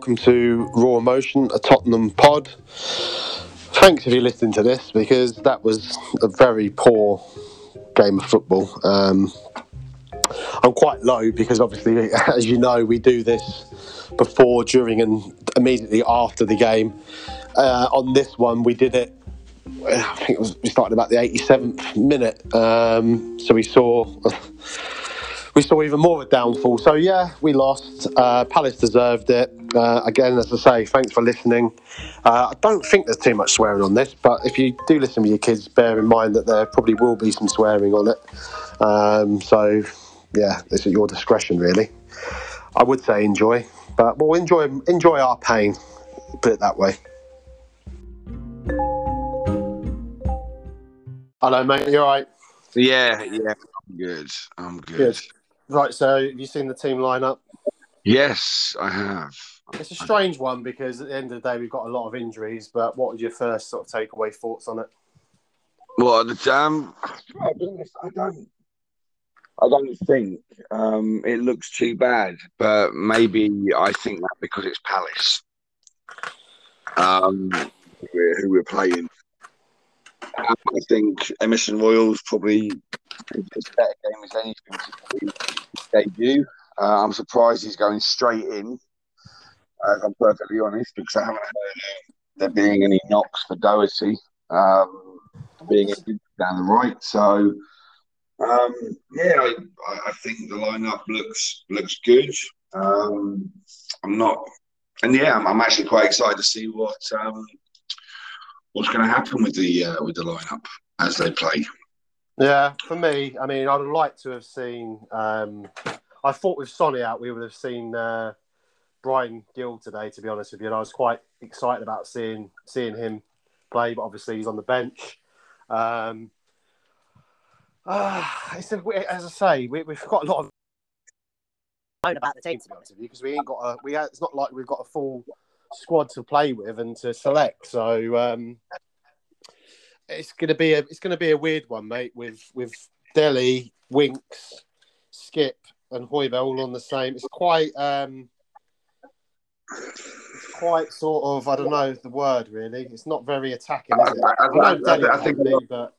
welcome to Raw Emotion, a Tottenham pod. Thanks if you're listening to this because that was a very poor game of football. Um, I'm quite low because obviously, as you know, we do this before, during, and immediately after the game. Uh, on this one, we did it. I think it was we started about the 87th minute, um, so we saw we saw even more of a downfall. So yeah, we lost. Uh, Palace deserved it. Uh, again, as I say, thanks for listening. Uh, I don't think there's too much swearing on this, but if you do listen with your kids, bear in mind that there probably will be some swearing on it. Um, so yeah, it's at your discretion, really. I would say enjoy, but we'll enjoy enjoy our pain. Put it that way. Hello, mate. You all right? Yeah, yeah, I'm good. I'm good. Good. Right. So, have you seen the team lineup? Yes, I have. It's a strange one because at the end of the day, we've got a lot of injuries. But what was your first sort of takeaway thoughts on it? Well, the um, I don't, I don't, think um, it looks too bad, but maybe I think that because it's Palace, um, who we're, who we're playing. Um, I think Emerson Royals probably his better game as anything to be debut. Uh, I'm surprised he's going straight in. I'm perfectly honest because I haven't heard there being any knocks for Doherty um, being down the right. So um, yeah, I, I, think the lineup looks looks good. Um, I'm not, and yeah, I'm, I'm, actually quite excited to see what um, what's going to happen with the uh, with the lineup as they play. Yeah, for me, I mean, I'd like to have seen. Um, I thought with Sonny out, we would have seen uh, Bryan Gil today. To be honest with you, and I was quite excited about seeing seeing him play, but obviously he's on the bench. Um, uh, it's a, as I say, we, have got a lot of about the team to be honest with you because we ain't got a we. It's not like we've got a full squad to play with and to select. So um, it's gonna be a it's gonna be a weird one, mate. With with Dele, Winks, Skipp, and Højbjerg all on the same. It's quite um, it's quite sort of I don't know the word really. It's not very attacking, is it? I, I, I, I think, me, but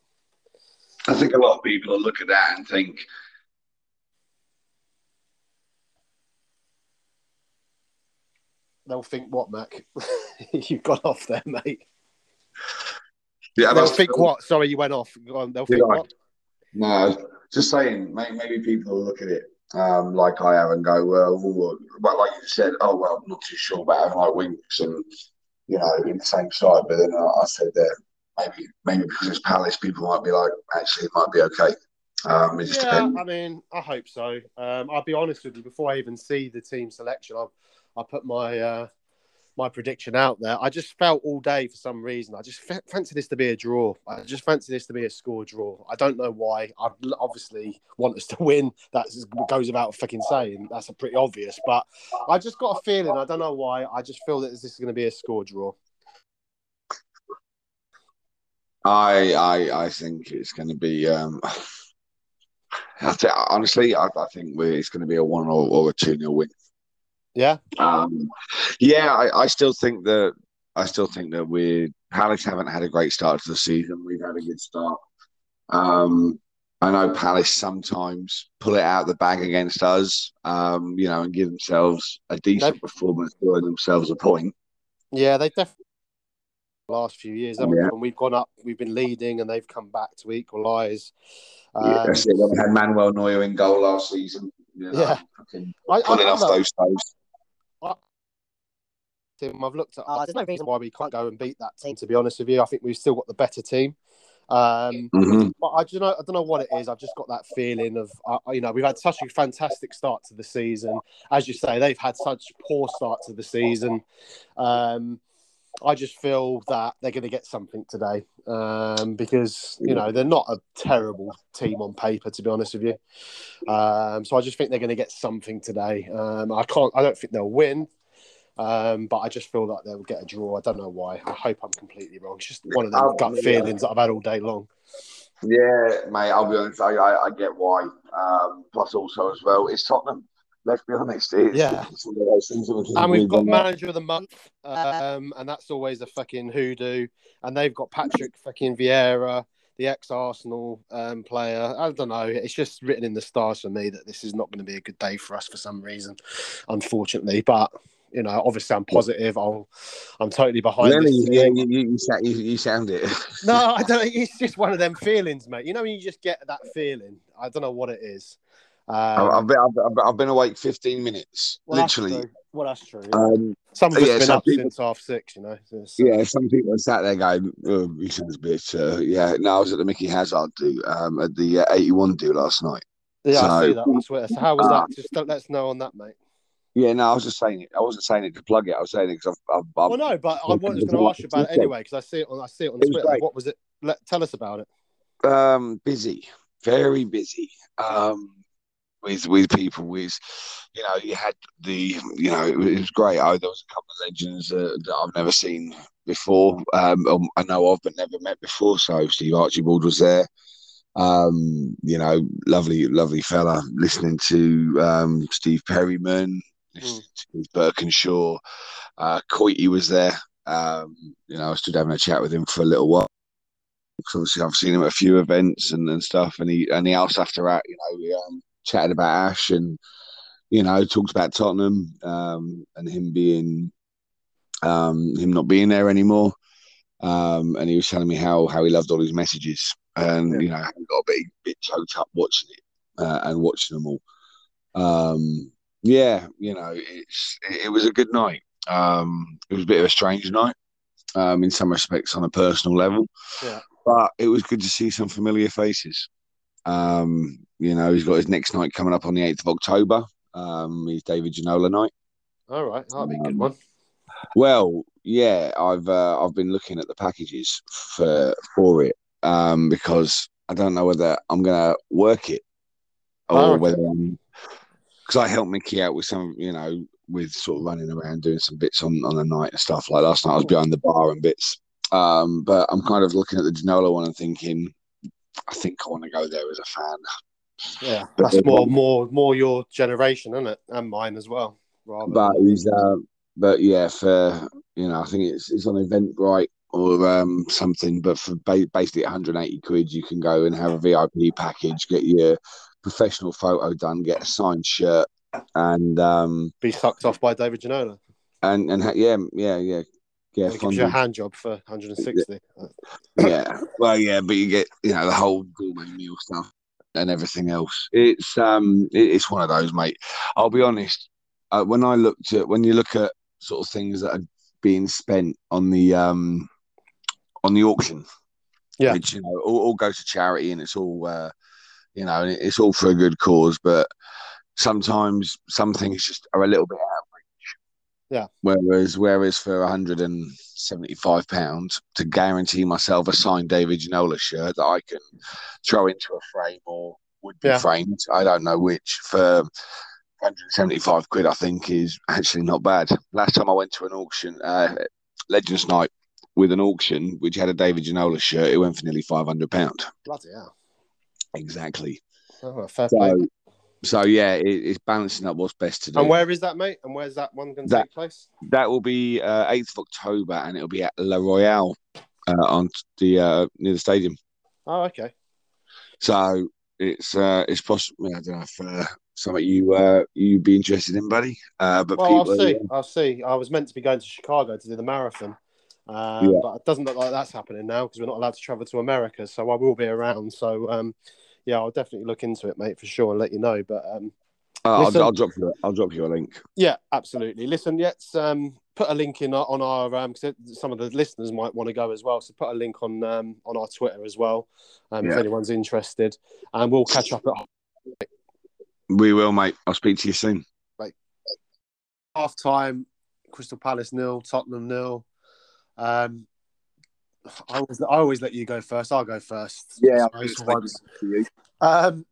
I think a lot of people will look at that and think. They'll think what, Mac? You've gone off there, mate. Yeah, they'll think what? Sorry, you went off. They'll think what? No, just saying. Maybe people will look at it um, like I have and go, well, well, like you said, oh well, I'm not too sure about having like Winks and you know in the same side. But then I, I said that maybe maybe because it's Palace, people might be like, actually, it might be okay. Um, it yeah, depends. I mean, I hope so. Um, I'll be honest with you. Before I even see the team selection, I'll, I'll put my uh, my prediction out there. I just felt all day for some reason. I just f- fancy this to be a draw. I just fancy this to be a score draw. I don't know why. I obviously want us to win. That goes without fucking saying. That's a pretty obvious. But I just got a feeling. I don't know why. I just feel that this is going to be a score draw. I I I think it's going to be. Um... honestly, I, I think it's going to be a one or, or a two nil win. Yeah. Um, yeah, I, I still think that I still think that we Palace haven't had a great start to the season. We've had a good start. Um, I know Palace sometimes pull it out of the bag against us, um, you know, and give themselves a decent they've, performance, throwing themselves a point. Yeah, they've definitely last few years. Yeah. When we've gone up, we've been leading, and they've come back to equalise. Um, yeah. We had Manuel Neuer in goal last season. You know, yeah, pulling I, off those toes. I've looked at. Uh, there's no reason why we can't go and beat that team. To be honest with you, I think we've still got the better team. Um, mm-hmm. But I don't know. I don't know what it is. I've just got that feeling of uh, you know we've had such a fantastic start to the season. As you say, they've had such poor start to the season. Um, I just feel that they're going to get something today um, because you know they're not a terrible team on paper, to be honest with you. Um, so I just think they're going to get something today. Um, I can't. I don't think they'll win. Um, but I just feel like they'll get a draw. I don't know why. I hope I'm completely wrong. It's just one of those gut feelings that I've had all day long. Yeah, mate. I'll be honest. I, I, I get why. Um, plus, also as well, it's Tottenham. let's be honest. It's, Yeah. it's one of those things that we And we've got manager of the month, um, and that's always a fucking hoodoo. And they've got Patrick fucking Vieira, the ex-Arsenal um, player. I don't know. It's just written in the stars for me that this is not going to be a good day for us for some reason, unfortunately. But you know, obviously, I'm positive. I'll, I'm totally behind Really? this. Yeah, you, you, you, you, sound it. No, I don't. It's just one of them feelings, mate. You know, when you just get that feeling. I don't know what it is. Um, I've, I've, been, I've, I've been awake 15 minutes, well, literally. true. Well, that's true. yeah. Um, Some of us yeah, been up people- since half six. You know. It's, yeah, some people are sat there going, oh, he sounds a bit. Uh, yeah, no, I was at the Micky Hazard do um, at the uh, 81 do last night. Yeah, I So- see that on Twitter. So how was Ah. that? Just don't let us know on that, mate. Yeah, no, I was just saying it. I wasn't saying it to plug it. I was saying it because I've, I've, Well, no, but I was going to ask you about it anyway because I see it on I see it on It Twitter. great. What was it? Let tell us about it. um busy very busy um with with people with you know you had the you know it was, it was great oh there was a couple of legends uh, that i've never seen before um, i know of but never met before so steve archibald was there um you know lovely lovely fella listening to um steve perryman to Burkinshaw uh coity was there. Um you know i stood having a chat with him for a little while. Because obviously I've seen him at a few events and, and stuff, and he and he asked after that, you know, we um, chatted about Ash and you know talked about Tottenham um, and him being um, him not being there anymore, um, and he was telling me how how he loved all his messages, and Yeah. you know I got a bit bit choked up watching it uh, and watching them all. Um, yeah, you know, it's it, was a good night. Um, it was a bit of a strange night um, in some respects on a personal level. Yeah. But it was good to see some familiar faces. Um, you know, he's got his next night coming up on the 8th of October. Um, he's David Ginola night. All right, that'll be a good Um, one. Well, yeah, I've uh, I've been looking at the packages for for it um, because I don't know whether I'm gonna work it or Oh, okay. whether I'm because I helped Micky out with some, you know, with sort of running around doing some bits on on the night and stuff. Like last night, I was behind the bar and bits. Um, but I'm kind of looking at the Ginola one and thinking, I think I want to go there as a fan. Yeah, but- that's more more more your generation, isn't it? And mine as well. Rather But he's, uh, but yeah, for you know, I think it's it's on Eventbrite or um, something. But for ba- basically 180 quid, you can go and have a VIP package, get your professional photo done, get a signed shirt, and um, be sucked off by David Ginola. and and ha- yeah, yeah, yeah, yeah, It gives you a hand job for 160. yeah. Well, yeah, but you get you know the whole gourmet meal stuff and everything else. It's um, it's one of those, mate. I'll be honest. Uh, when I looked at when you look at sort of things that are being spent on the um on the auction, Yeah. which you know all, all goes to charity and it's all uh, you know and it's all for a good cause, but sometimes some things just are a little bit out of reach. Yeah. Whereas whereas for 175 pounds to guarantee myself a signed David Ginola shirt that I can throw into a frame or would be Yeah. framed, I don't know which for 175 quid I think is actually not bad. Last time I went to an auction, uh, Legends Night with an auction which had a David Ginola shirt, it went for nearly 500 pound. Bloody hell. Exactly. Oh, fair play. So, so yeah, it, it's balancing up what's best to do. And where is that, mate? And where's that one going to take place? That will be uh, 8th of October, and it'll be at La Royale uh, on the uh, near the stadium. Oh, okay. So it's uh, it's possible. I don't know if uh, something you uh, you'd be interested in, buddy. Uh, but Well, people, I'll see. I'll see. I was meant to be going to Chicago to do the marathon, um, Yeah. but it doesn't look like that's happening now because we're not allowed to travel to America. So I will be around. So um, yeah, I'll definitely look into it, mate, for sure, and let you know. But um, uh, listen- I'll, I'll drop you. I'll drop you a link. yeah, absolutely. Listen, let's um, put a link in on our um, cause some of the listeners might want to go as well. So put a link on um, on our Twitter as well, um, if anyone's interested, and we'll catch up at We will, mate. I'll speak to you soon. half time. Crystal Palace nil, Tottenham nil. Um, I always, I always let you go first. I'll go first. Yeah, I suppose for. Um,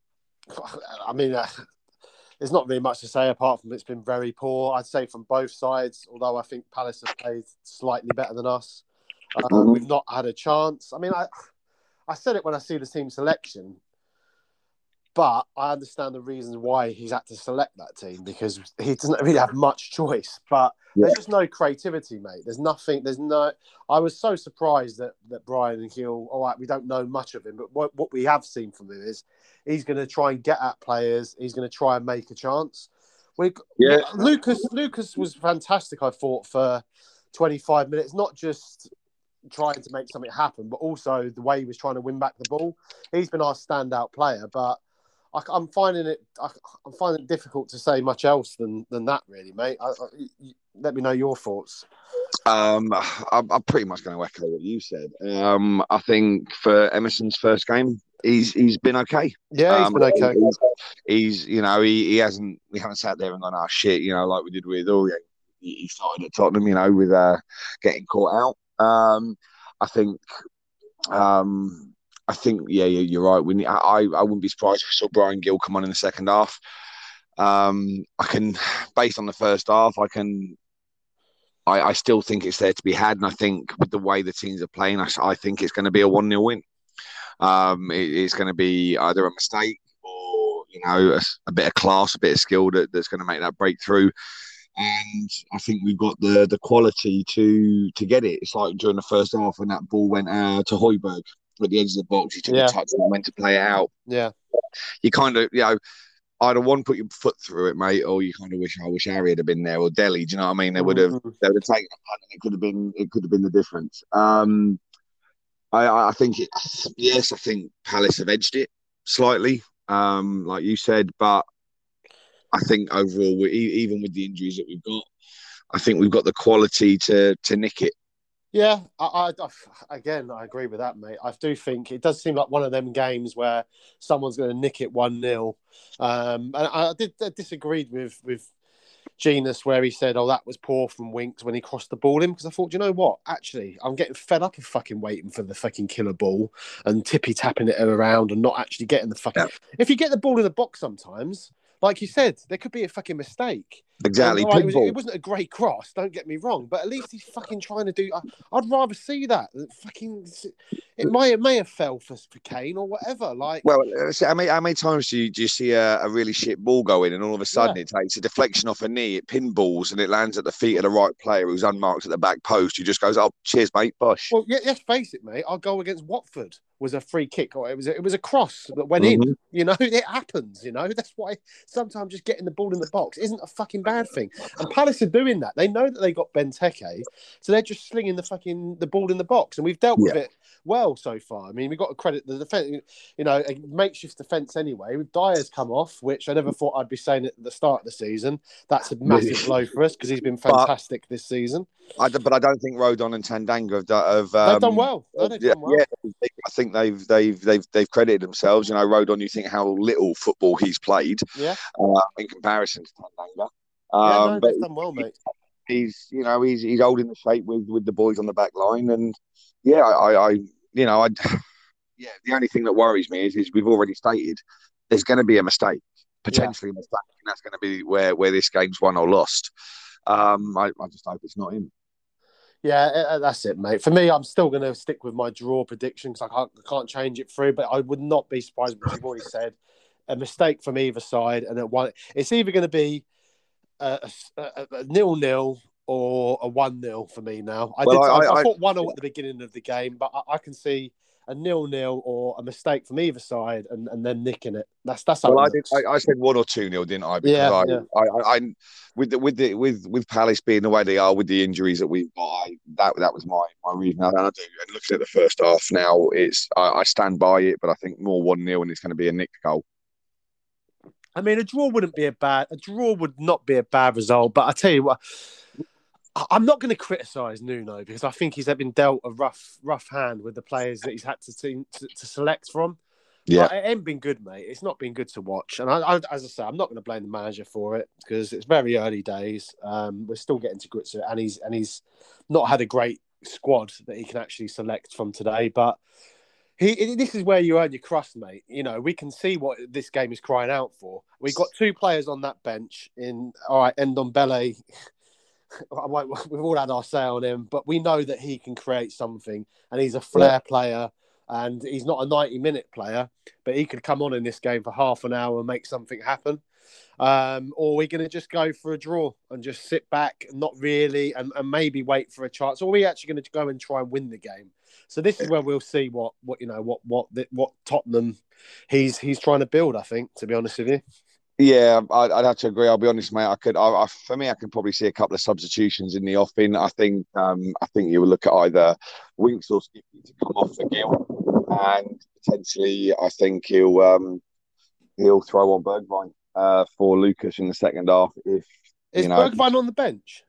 I mean, uh, there's not really much to say apart from it's been very poor. I'd say from both sides. Although I think Palace have played slightly better than us. Uh, Mhm. We've not had a chance. I mean, I, I said it when I see the team selection, but I understand the reasons why he's had to select that team because he doesn't really have much choice. But Yeah. there's just no creativity, mate. There's nothing. There's no. I was so surprised that that Brian and Hill. All right, we don't know much of him, but what what we have seen from him is he's going to try and get at players. He's going to try and make a chance. We Yeah. Lucas Lucas was fantastic. I thought for 25 minutes, not just trying to make something happen, but also the way he was trying to win back the ball. He's been our standout player, but I, am finding it. I, am finding it difficult to say much else than than that, really, mate. I, I, you- let me know your thoughts. Um, I'm, I'm pretty much going to echo what you said. Um, I think for Emerson's first game, he's he's been okay. Yeah, he's Um, been okay. He's, he's, you know he, he hasn't we haven't sat there and gone oh shit you know like we did with Aurier. He, he started at Tottenham you know with uh, getting caught out. Um, I think um, I think yeah, you're right. We need, I I I wouldn't be surprised if we saw Bryan Gil come on in the second half. Um, I can based on the first half I can. I, I still think it's there to be had, and I think with the way the teams are playing, I think it's going to be a one 0 win. Um, it- it's going to be either a mistake or you know a bit of class, a bit of skill that, that's going to make that breakthrough. And I think we've got the the quality to to get it. It's like during the first half when that ball went uh, to Højbjerg at the edge of the box, he took Yeah. a touch and went to play it out. Yeah, You kind of you know. Either one, put your foot through it, mate, or you kind of wish I wish Harry had been there or Dele. Do you know what I mean? They would have Mhm. they would have taken a punt and it could have been it could have been the difference. Um, I I think it, yes, I think Palace have edged it slightly, um, like you said, but I think overall, we, even with the injuries that we've got, I think we've got the quality to to nick it. Yeah, I, I, I- again, I agree with that, mate. I do think it does seem like one of them games where someone's going to nick it one 0 um, And I did I disagreed with with Jenas where he said, "Oh, that was poor from Winks when he crossed the ball in." Because I thought, you know what? Actually, I'm getting fed up of fucking waiting for the fucking killer ball and tippy tapping it around and not actually getting the fucking. Yeah. If you get the ball in the box, sometimes, like you said, there could be a fucking mistake. Exactly, right, it, was, wasn't a great cross. Don't get me wrong, but at least he's fucking trying to do. I, I'd rather see that. Fucking, it may it may have fell for, for Kane or whatever. Like, Well, uh, how many, how many times do you, do you see a, a really shit ball go in and all of a sudden Yeah. it takes a deflection off a knee, it pinballs and it lands at the feet of the right player who's unmarked at the back post who just goes, oh, cheers, mate, bosh. well, yeah, let's face it, mate. Our goal against Watford was a free kick, or it was a, it was a cross that went in. Mhm. You know, it happens. You know, that's why sometimes just getting the ball in the box isn't a fucking bad thing. And Palace are doing that. They know that they got Benteke, so they're just slinging the fucking the ball in the box, and we've dealt with it well so far. I mean, we've got to credit the defense. You know, a makeshift defense anyway. With Dier's come off, which I never thought I'd be saying at the start of the season. That's a massive blow for us because he's been fantastic this season. I, but I don't think Rodon and Tanganga have, done- have um, They've done well. No, they've yeah, done well. yeah, I think they've they've they've they've credited themselves. You know, Rodon, you think how little football he's played Yeah, uh, in comparison to Tanganga. Yeah, Um, no, but done well, mate. he's you know he's he's holding the shape with with the boys on the back line, and yeah, I, I, you know I yeah the only thing that worries me is is we've already stated there's going to be a mistake potentially a mistake, and that's going to be where where this game's won or lost. Um, I, I just hope it's not him. Yeah, that's it, mate. For me, I'm still going to stick with my draw prediction because I can't, I can't change it through. But I would not be surprised, which you've already said, a mistake from either side, and it one. It's either going to be a, a, a, a nil-nil or a one-nil for me now. I Well, did. I- I, I, thought one-nil at the beginning of the game, but I, I can see a nil-nil or a mistake from either side, and, and then nicking it. That's that's how. Well, I did. I, I said one or two nil, didn't I? Because Yeah, I, yeah. I, I, with the with the with with Palace being the way they are, with the injuries that we've got, that that was my my reason. And I do. And looking at the first half now, it's I, I stand by it, but I think more one 0 and it's going to be a nicked goal. I mean, a draw wouldn't be a bad. A draw would not be a bad result. But I tell you what, I'm not going to criticise Nuno because I think he's been dealt a rough, rough hand with the players that he's had to to, to select from. Yeah. Like, it ain't been good, mate. It's not been good to watch. And I, I, as I say, I'm not going to blame the manager for it because it's very early days. Um, we're still getting to grips with it, and he's and he's not had a great squad that he can actually select from today. But he, this is where you earn your crust, mate. You know, we can see what this game is crying out for. We've got two players on that bench in all right, Ndombele. I We've all had our say on him, but we know that he can create something, and he's a flair player. and he's not a 90 minute player, but he could come on in this game for half an hour and make something happen. Um, or we're going to just go for a draw and just sit back, not really, and, and maybe wait for a chance. Or are we actually going to go and try and win the game? So this is where we'll see what what you know what what what Tottenham he's he's trying to build. I think, to be honest with you. Yeah, I'd, I'd, have to agree. I'll be honest, mate. I could, I, I, for me, I can probably see a couple of substitutions in the offing. I think, um, I think you will look at either Winks or Skippy to come off for Gil, and potentially, I think he'll um, he'll throw on Bergwijn uh, for Lucas in the second half. If is you know, Bergwijn on the bench?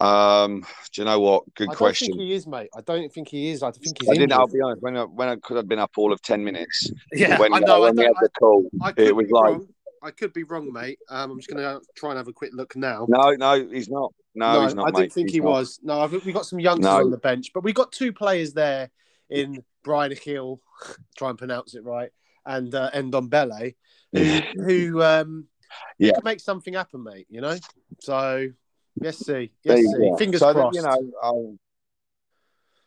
Um, do you know what? Good I question. he is, mate. I don't think he is. I think he's. I didn't. I'll be honest. When I, when I could have been up all of ten minutes. Yeah, when, I know. Uh, when I, we had the call, it was like. Wrong. I could be wrong, mate. Um, I'm just going to try and have a quick look now. No, no, he's not. No, no he's not. I didn't think he's he not. was. No, I've, we got some youngsters no. on the bench, but we got two players there in Bryan Gil, try and pronounce it right, and uh, Ndombele, who who um, yeah. could make something happen, mate. You know, so let's see. Let's see. Fingers so crossed. That, you know, um,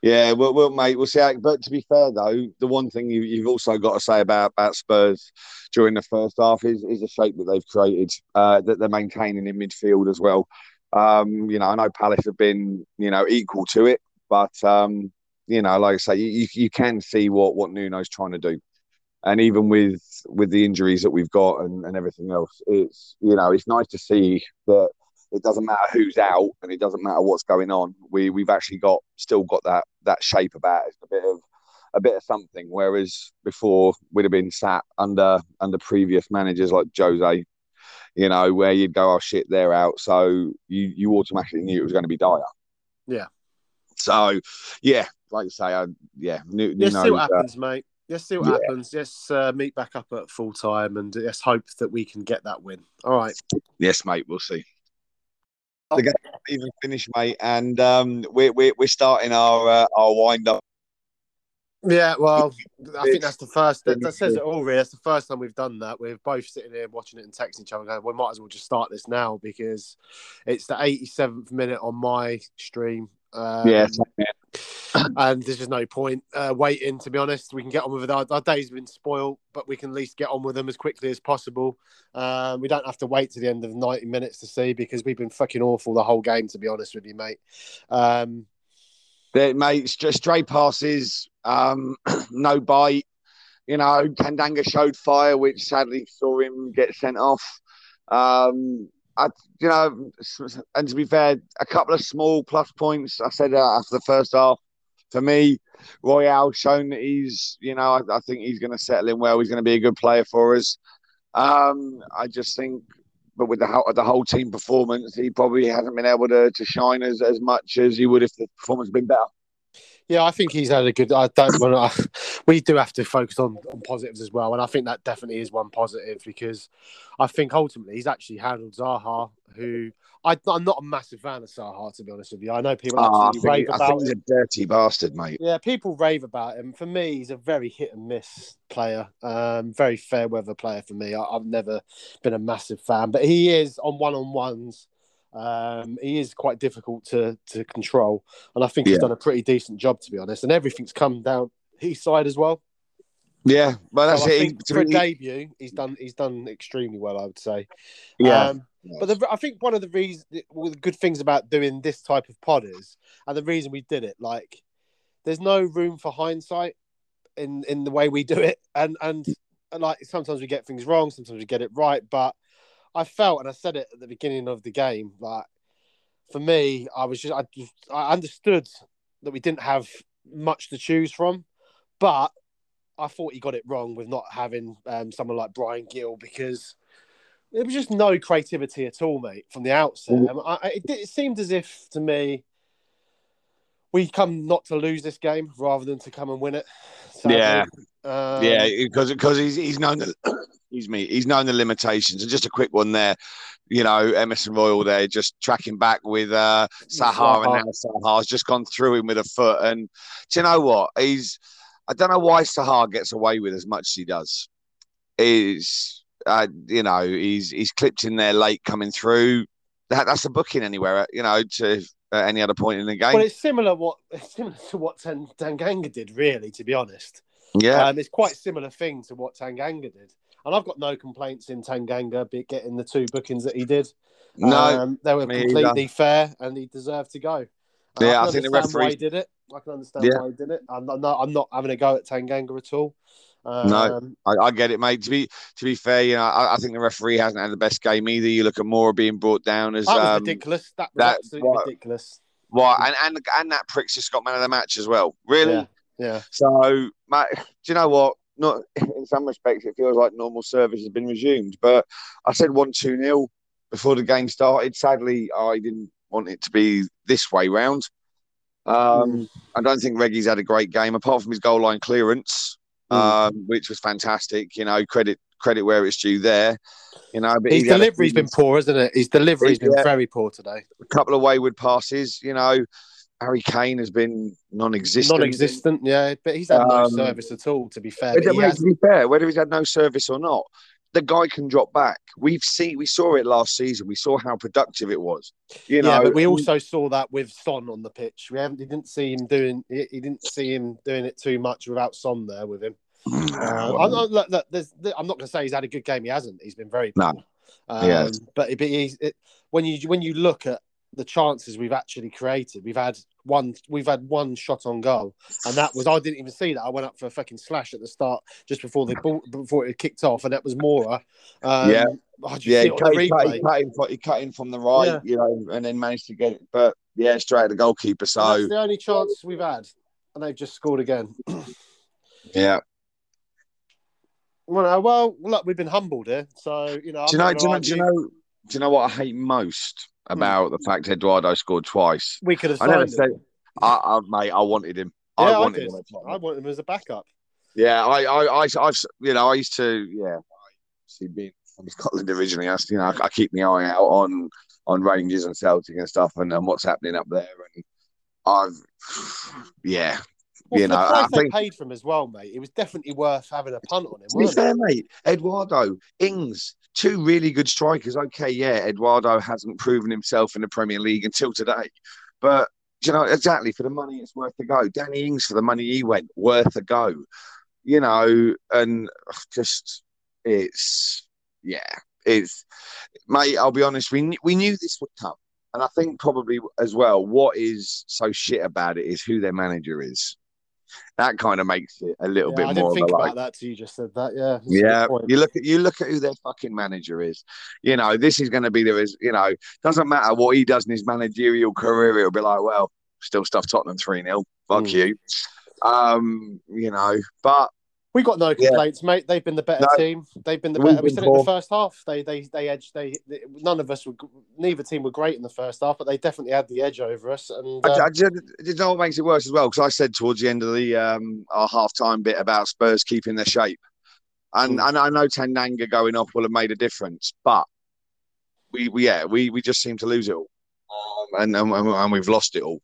yeah, well, well, mate, we'll see. How, but to be fair, though, the one thing you, have also got to say about, about Spurs during the first half is, is the shape that they've created, uh, that they're maintaining in midfield as well. Um, you know, I know Palace have been, you know, equal to it, but um, you know, like I say, you, you can see what what Nuno's trying to do, and even with with the injuries that we've got and, and everything else, it's you know, it's nice to see that it doesn't matter who's out and it doesn't matter what's going on. We we've actually got still got that that shape about it. a bit of a bit of something. Whereas before we'd have been sat under under previous managers like Jose, you know, where you'd go, oh shit, they're out. So you you automatically knew it was going to be dire. Yeah. So yeah, like you say, I, yeah. New, let's see what uh, happens, mate. Let's see what yeah. happens. Let's uh, meet back up at full time and let's hope that we can get that win. All right. Yes, mate. We'll see the game even finished, mate, and um, we're, we're we're starting our uh, our wind up. Yeah, well, I think that's the first. That, that, says it all. Really, that's the first time we've done that. We're both sitting here watching it and texting each other, going, "We might as well just start this now because it's the 87th minute on my stream." Um, yeah, and there's just no point uh, waiting. To be honest, we can get on with it. Our, our day's been spoiled, but we can at least get on with them as quickly as possible. Um, we don't have to wait to the end of 90 minutes to see because we've been fucking awful the whole game. To be honest with you, mate. Um, the, mate, just stray passes, um, no bite. You know, Tanganga showed fire, which sadly saw him get sent off. Um, I, you know, and to be fair, a couple of small plus points. I said uh, after the first half, for me, Royale shown that he's, you know, I, I think he's going to settle in well. He's going to be a good player for us. Um, I just think, but with the whole, the whole team performance, he probably hasn't been able to, to shine as, as much as he would if the performance had been better. Yeah, I think he's had a good. I don't want to. We do have to focus on, on positives as well, and I think that definitely is one positive because I think ultimately he's actually handled Zaha, who I, am not a massive fan of Zaha to be honest with you. I know people oh, absolutely rave I about. think he's a dirty bastard, mate. Yeah, people rave about him. For me, he's a very hit and miss player. Um, very fair weather player for me. I, I've never been a massive fan, but he is on one on ones um, he is quite difficult to to control, and I think he's done a pretty decent job to be honest. And everything's come down his side as well. Yeah, but that's so it. for a debut, he's done he's done extremely well, I would say. Yeah. Um, but the, I think one of the reasons, well, the good things about doing this type of pod is, and the reason we did it, like, there's no room for hindsight in in the way we do it, and and, and like sometimes we get things wrong, sometimes we get it right, but I felt, and I said it at the beginning of the game, like for me, I was just I, I understood that we didn't have much to choose from, but I thought he got it wrong with not having um, someone like Bryan Gil because there was just no creativity at all, mate, from the outset. Mm. I, it, it, seemed as if to me we come not to lose this game rather than to come and win it. Sadly. Yeah, um, yeah, because because he's he's known the excuse me he's known the limitations. And just a quick one there, you know, Emerson Royal there just tracking back with uh, Zaha, and now Zaha's just gone through him with a foot. And do you know what? He's I don't know why Sahar gets away with as much as he does. Is uh, you know he's he's clipped in there late coming through. That that's a booking anywhere, you know, to at any other point in the game. Well, it's similar what it's similar to what Tanganga did, really. To be honest, Yeah, Um, it's quite a similar thing to what Tanganga did. And I've got no complaints in Tanganga getting the two bookings that he did. no, Um, they were completely fair and he deserved to go. And Yeah, I, I think the why referee- did it. I can understand Yeah. why he did it. I'm not, I'm not having a go at Tanganga at all. Um, I, I get it, mate. To be to be fair, you know, I, I think the referee hasn't had the best game either. You look at Moore being brought down as That was um, ridiculous. That was that- absolutely what- ridiculous. What and and and that prick's just got man of the match as well. Really? Yeah. Yeah. So, mate, do you know what? Not in some respects, it feels like normal service has been resumed. But I said one two nil before the game started. Sadly, I didn't want it to be this way round. Um, I don't think Reggie's had a great game apart from his goal line clearance, Mm. um, which was fantastic. You know, credit credit where it's due there. You know, but His he's had a delivery's few- been poor, isn't it? His delivery's been very poor today. a couple of wayward passes. You know, Harry Kane has been non-existent. Non-existent, yeah. But he's had no Um, service at all. To be fair, But But he has- to be fair, whether he's had no service or not, the guy can drop back. We've seen, we saw it last season. We saw how productive it was. You know, yeah, but we also saw that with Son on the pitch. We haven't, we didn't see him doing. He he didn't see him doing it too much without Son there with him. Uh, I'm, not, look, look, there's, I'm not going to say he's had a good game. He hasn't. He's been very No. poor. Um, Yeah. But, but he's, it, when you when you look at the chances we've actually created, we've had one we've had one shot on goal, and that was I didn't even see that. I went up for a fucking slash at the start just before the ball before it kicked off, and that was Moura. Um, Yeah. I just yeah, he cut, he, cut, he, cut in, he cut in from the right, Yeah. you know, and then managed to get it. But yeah, straight at the goalkeeper. So that's the only chance we've had, and they've just scored again. yeah, Well, uh, well, look, we've been humbled here, so you know. do you know? Do you know? Do you know? Do you know what I hate most Mm. about the fact Eduardo scored twice? We could have I never him. said, I, I, mate, I wanted him. Yeah, I I, wanted did. him. I want him as a backup. Yeah, I, I, I, I've, you know, I used to, yeah, see, being from Scotland originally, I, you know, I, I keep my eye out on on Rangers and Celtic and stuff, and, and what's happening up there, and I've, yeah, Well, You know, the I price they think- paid for him as well, mate, it was definitely worth having a punt on him. To be Wasn't it? mate, Eduardo, Ings, two really good strikers. Okay, yeah, Eduardo hasn't proven himself in the Premier League until today, but you know exactly for the money it's worth a go. Danny Ings for the money he went worth a go. You know, and just it's yeah, it's mate. I'll be honest, we we knew this would come, and I think probably as well. What is so shit about it is who their manager is. That kind of makes it a little Yeah, bit I more didn't think of like. about that till you just said that. Yeah. that's a good Yeah, you look at you look at who their fucking manager is. You know, this is going to be the you know doesn't matter what he does in his managerial career. It'll be like, well, still stuff Tottenham three 0 Fuck Mm. you. Um, you know, but We got no Yeah. complaints, mate. They've been the better No. team. They've been the better. We said it in the first half. They they they edged. They, they none of us were. Neither team were great in the first half, but they definitely had the edge over us. And I, uh, I just, you know what makes it worse as well? Because I said towards the end of the um, our half time bit about Spurs keeping their shape, and Mm. and I know Tanganga going off will have made a difference, but we, we yeah we we just seem to lose it all, um, and, and and we've lost it all.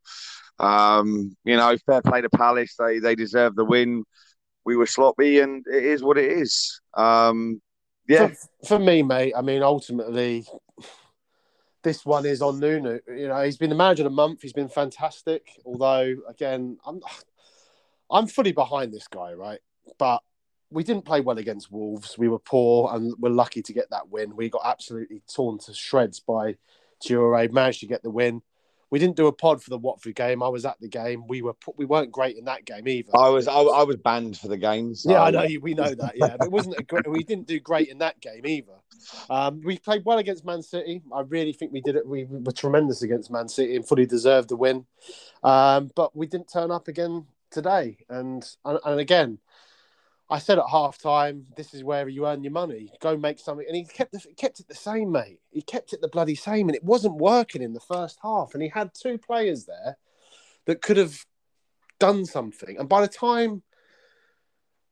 Um, you know, fair play to Palace. They they deserve the win. We were sloppy, and it is what it is. Um, yeah, for, for me, mate, I mean, ultimately, this one is on Nuno. You know, he's been the manager of the month. He's been fantastic. Although, again, I'm I'm fully behind this guy, right? But we didn't play well against Wolves. We were poor, and we're lucky to get that win. We got absolutely torn to shreds by Toure. Managed to get the win. We didn't do a pod for the Watford game. I was at the game. We were we weren't great in that game either. I was I, I was banned for the game. So. Yeah, I know. We know that. Yeah, but it wasn't a great. We didn't do great in that game either. Um, we played well against Man City. I really think we did it. We were tremendous against Man City and fully deserved the win. Um, but we didn't turn up again today. And and, and again, I said at half time, this is where you earn your money. Go make something. And he kept the, kept it the same, mate. He kept it the bloody same, and it wasn't working in the first half. And he had two players there that could have done something. And by the time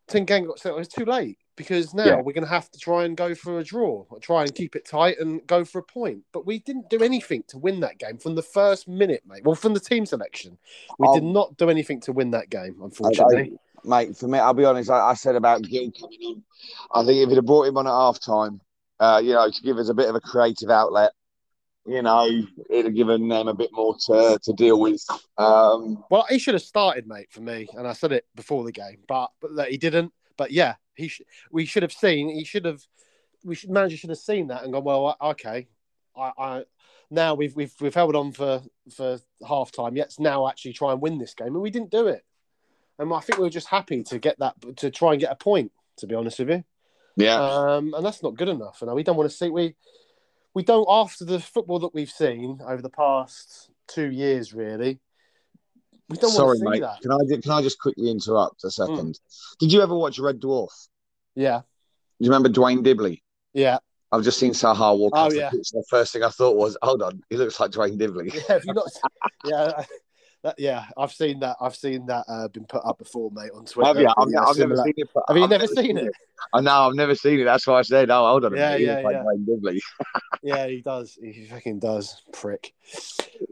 Tanganga got set, it was too late because now Yeah. we're going to have to try and go for a draw, or try and keep it tight and go for a point. But we didn't do anything to win that game from the first minute, mate. Well, from the team selection, we did Um, not do anything to win that game, unfortunately. Mate, for me, I'll be honest. I, I said about Gil coming on. I think if he'd have brought him on at half time, uh, you know, to give us a bit of a creative outlet, you know, it'd have given them a bit more to, to deal with. Um, Well, he should have started, mate, for me, and I said it before the game, but but that he didn't. But yeah, he sh- we should have seen. He should have. We should manager should have seen that and gone. Well, okay, I, I now we've we've we've held on for for half time. Let's now actually try and win this game, and we didn't do it. And I think we were just happy to get that to try and get a point. To be honest with you, yeah. um, and that's not good enough. And we don't want to see we we don't after the football that we've seen over the past two years, really. We don't Sorry, want to see mate. that. Can I can I just quickly interrupt a second? Did you ever watch Red Dwarf? Yeah, Do you remember Dwayne Dibley? yeah, I've just seen Zaha walk Oh, off yeah. the pitch. The first thing I thought was, hold on, he looks like Dwayne Dibley. yeah. Not? yeah, that, yeah. I've seen that. I've seen that uh, been put up before, mate, on Twitter. Have you? I've, Yeah, I've never seen it. but Have you I've never seen it? I know, I've never seen it. That's why I said, oh, hold on Yeah. Yeah, like yeah. Dwayne Yeah, he does. He fucking does, prick.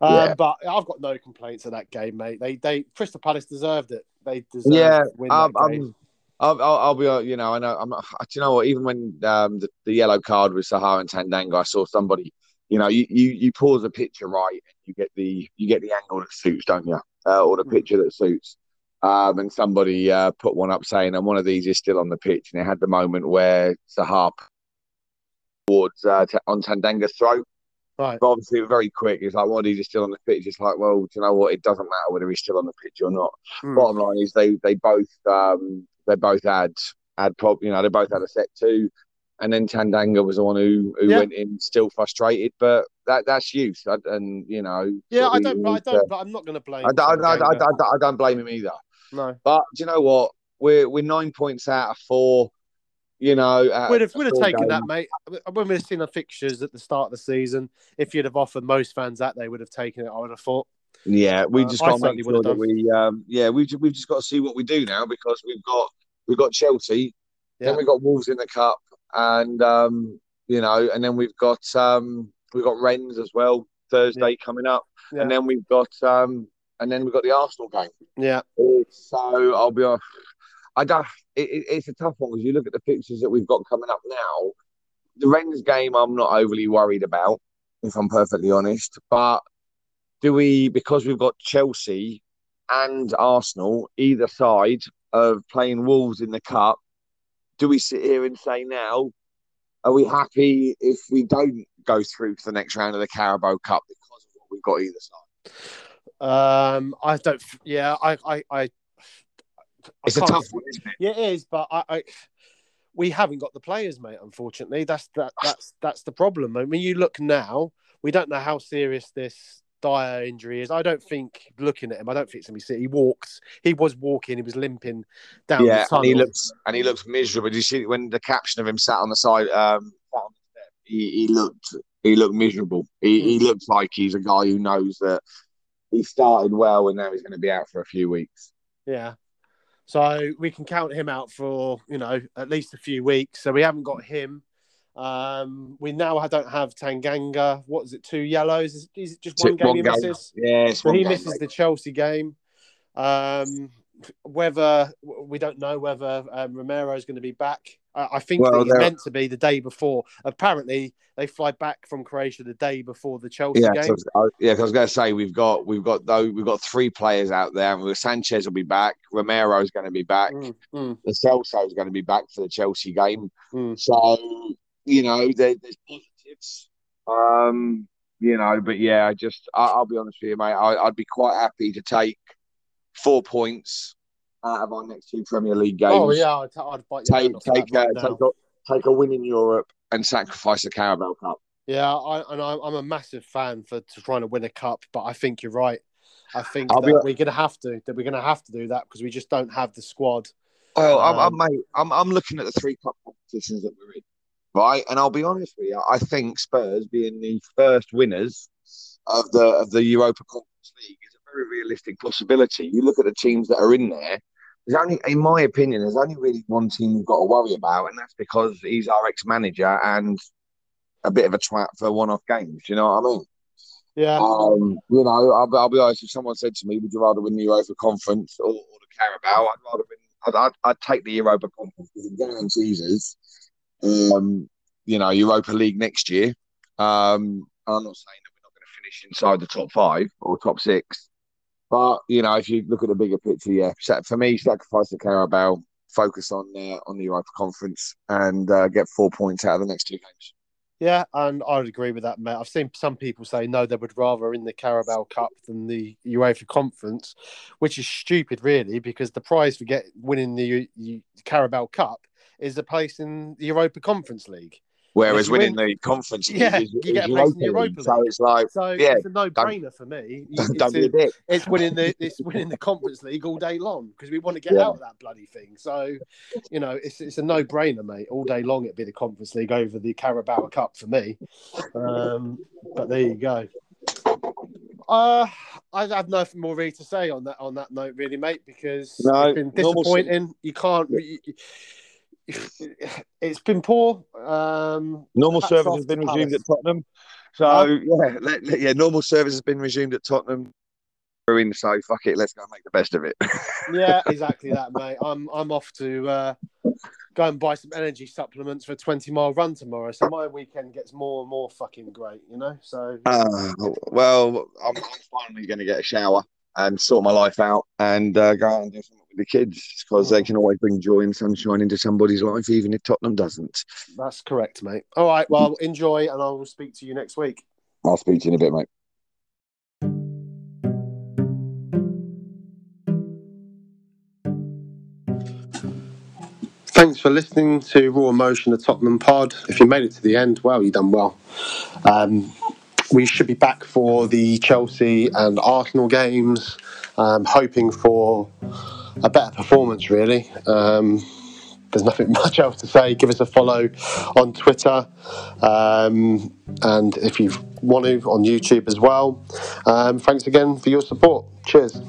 Um, Yeah. But I've got no complaints of that game, mate. They, they, Crystal Palace deserved it. They deserved Yeah, to win I'm, that game. I'm, I'll, I'll, I'll be, uh, you know, I know, I'm, do you know what? Even when um, the, the yellow card with Zaha and Tanganga, I saw somebody, you know, you, you, you pause a picture right, and you get the, you get the angle that suits, don't you? Uh, or the Mm. picture that suits. Um, and somebody uh, put one up saying, and one of these is still on the pitch, and it had the moment where Zaha towards uh, t- on Tanganga's throat. Right. But obviously, very quick. It's like, well, he's just still on the pitch. It's like, well, do you know what? It doesn't matter whether he's still on the pitch or not Mm. bottom line is they they both um they both had had prob you know they both had a set two and then Tanganga was the one who who Yeah. went in still frustrated but that that's youth and, and you know Yeah, I don't. I don't. But I'm not going to blame. I don't, I, don't, I, don't, I don't blame him either No, but do you know what we're we're nine points out of four you know we'd have, we'd have taken games. that, mate. When we've seen the fixtures at the start of the season, if you'd have offered most fans that, they would have taken it. I would have thought. Yeah, we Uh, just I got to make sure that we, um, yeah, we we've just got to see what we do now because we've got we've got Chelsea, Yeah. then we've got Wolves in the cup, and um, you know, and then we've got um, we've got Rennes as well Thursday coming up, Yeah. and then we've got um, and then we've got the Arsenal game. Yeah, So I'll be off. I don't. It, it's a tough one because you look at the pictures that we've got coming up now. The Rennes game, I'm not overly worried about, if I'm perfectly honest. But do we, because we've got Chelsea and Arsenal either side of playing Wolves in the cup, do we sit here and say now, are we happy if we don't go through to the next round of the Carabao Cup because of what we've got either side? um, I don't. Yeah, I, I, I. It's a tough one, isn't it? Yeah, it is, but I, I, we haven't got the players, mate. Unfortunately, that's that. That's that's the problem. I mean, you look now, we don't know how serious this dire injury is. I don't think looking at him, I don't think it's gonna be serious. He walked. He was walking. He was limping down yeah, the and he looks and he looks miserable. Did you see when the caption of him sat on the side? Um, sat on the step, he, he looked he looked miserable. He, he looks like he's a guy who knows that he started well and now he's going to be out for a few weeks. Yeah. So we can count him out for you know at least a few weeks. So we haven't got him. Um, we now don't have Tanganga. What is it? Two yellows? Is, is it just one game he misses? Yeah, So he misses the Chelsea game. Um, whether we don't know whether um, Romero is going to be back. I, I think Well, he's meant to be the day before. Apparently, they fly back from Croatia the day before the Chelsea Yeah, game. so, I, yeah. I was going to say we've got we've got though we've got three players out there. And Sanchez will be back. Romero is going to be back. Mm, mm, Lo Celso is going to be back for the Chelsea game. mm. So you know, there, there's positives. Um, you know, but yeah, I just I, I'll be honest with you, mate. I, I'd be quite happy to take four points out of our next two Premier League games. Oh yeah, I'd, I'd bite take hand off that take uh, take a, take a win in Europe and sacrifice the Carabao Cup. Yeah, I, and I'm, I'm a massive fan for to trying to win a cup, but I think you're right. I think I'll that be- we're gonna have to that we're gonna have to do that because we just don't have the squad. Well, I'm, Um, I'm, mate, I'm, I'm looking at the three cup competitions that we're in, right? And I'll be honest with you, I think Spurs being the first winners of the of the Europa Conference League is a very realistic possibility. You look at the teams that are in there. There's only, in my opinion, there's only really one team we've got to worry about, and that's because he's our ex-manager and a bit of a twat for one-off games. You know what I mean? Yeah, Um, you know, I'll, be- I'll be honest. If someone said to me, "Would you rather win the Europa Conference or, or the Carabao?" I'd rather win. I'd, I'd, I'd take the Europa Conference because it guarantees us, um, you know, Europa League next year. Um, I'm not saying that we're not going to finish inside the top five or top six, but you know, if you look at the bigger picture, yeah, for me, sacrifice the Carabao, focus on uh, on the Europa Conference, and uh, get four points out of the next two games. Yeah, and I would agree with that, mate. I've seen some people say no, they would rather in the Carabao Cup than the UEFA Conference, which is stupid, really, because the prize for get winning the U- Carabao Cup is a place in the Europa Conference League. Whereas winning win, the conference, yeah, is, you get a place in Europa League. So it's like, so yeah, it's a no-brainer for me. It's, don't be a it's winning the it's winning the Conference League all day long because we want to get yeah. out of that bloody thing. So, you know, it's it's a no-brainer, mate. All day long, it'd be the Conference League over the Carabao Cup for me. Um, but there you go. Uh, I have nothing more really to say on that on that note, really, mate, because no, it's been disappointing. You can't. You, it's been poor. Um, normal service has been resumed at Tottenham. So yeah, let, let, yeah, normal service has been resumed at Tottenham. We're in, so fuck it, let's go and make the best of it. yeah, exactly that, mate. I'm I'm off to uh, go and buy some energy supplements for a 20 mile run tomorrow. So my weekend gets more and more fucking great, you know. So uh, well, I'm, I'm finally going to get a shower and sort my life out and uh, go out and do something the kids because they can always bring joy and sunshine into somebody's life, even if Tottenham doesn't. That's correct, mate. All right, well, enjoy, and I will speak to you next week. I'll speak to you in a bit, mate. Thanks for listening to Raw Emotion, the Tottenham pod. If you made it to the end, well, you've done well. Um, we should be back for the Chelsea and Arsenal games, um, hoping for a better performance, really. Um, there's nothing much else to say. Give us a follow on Twitter, um, and if you want to, on YouTube as well. Um, thanks again for your support. Cheers.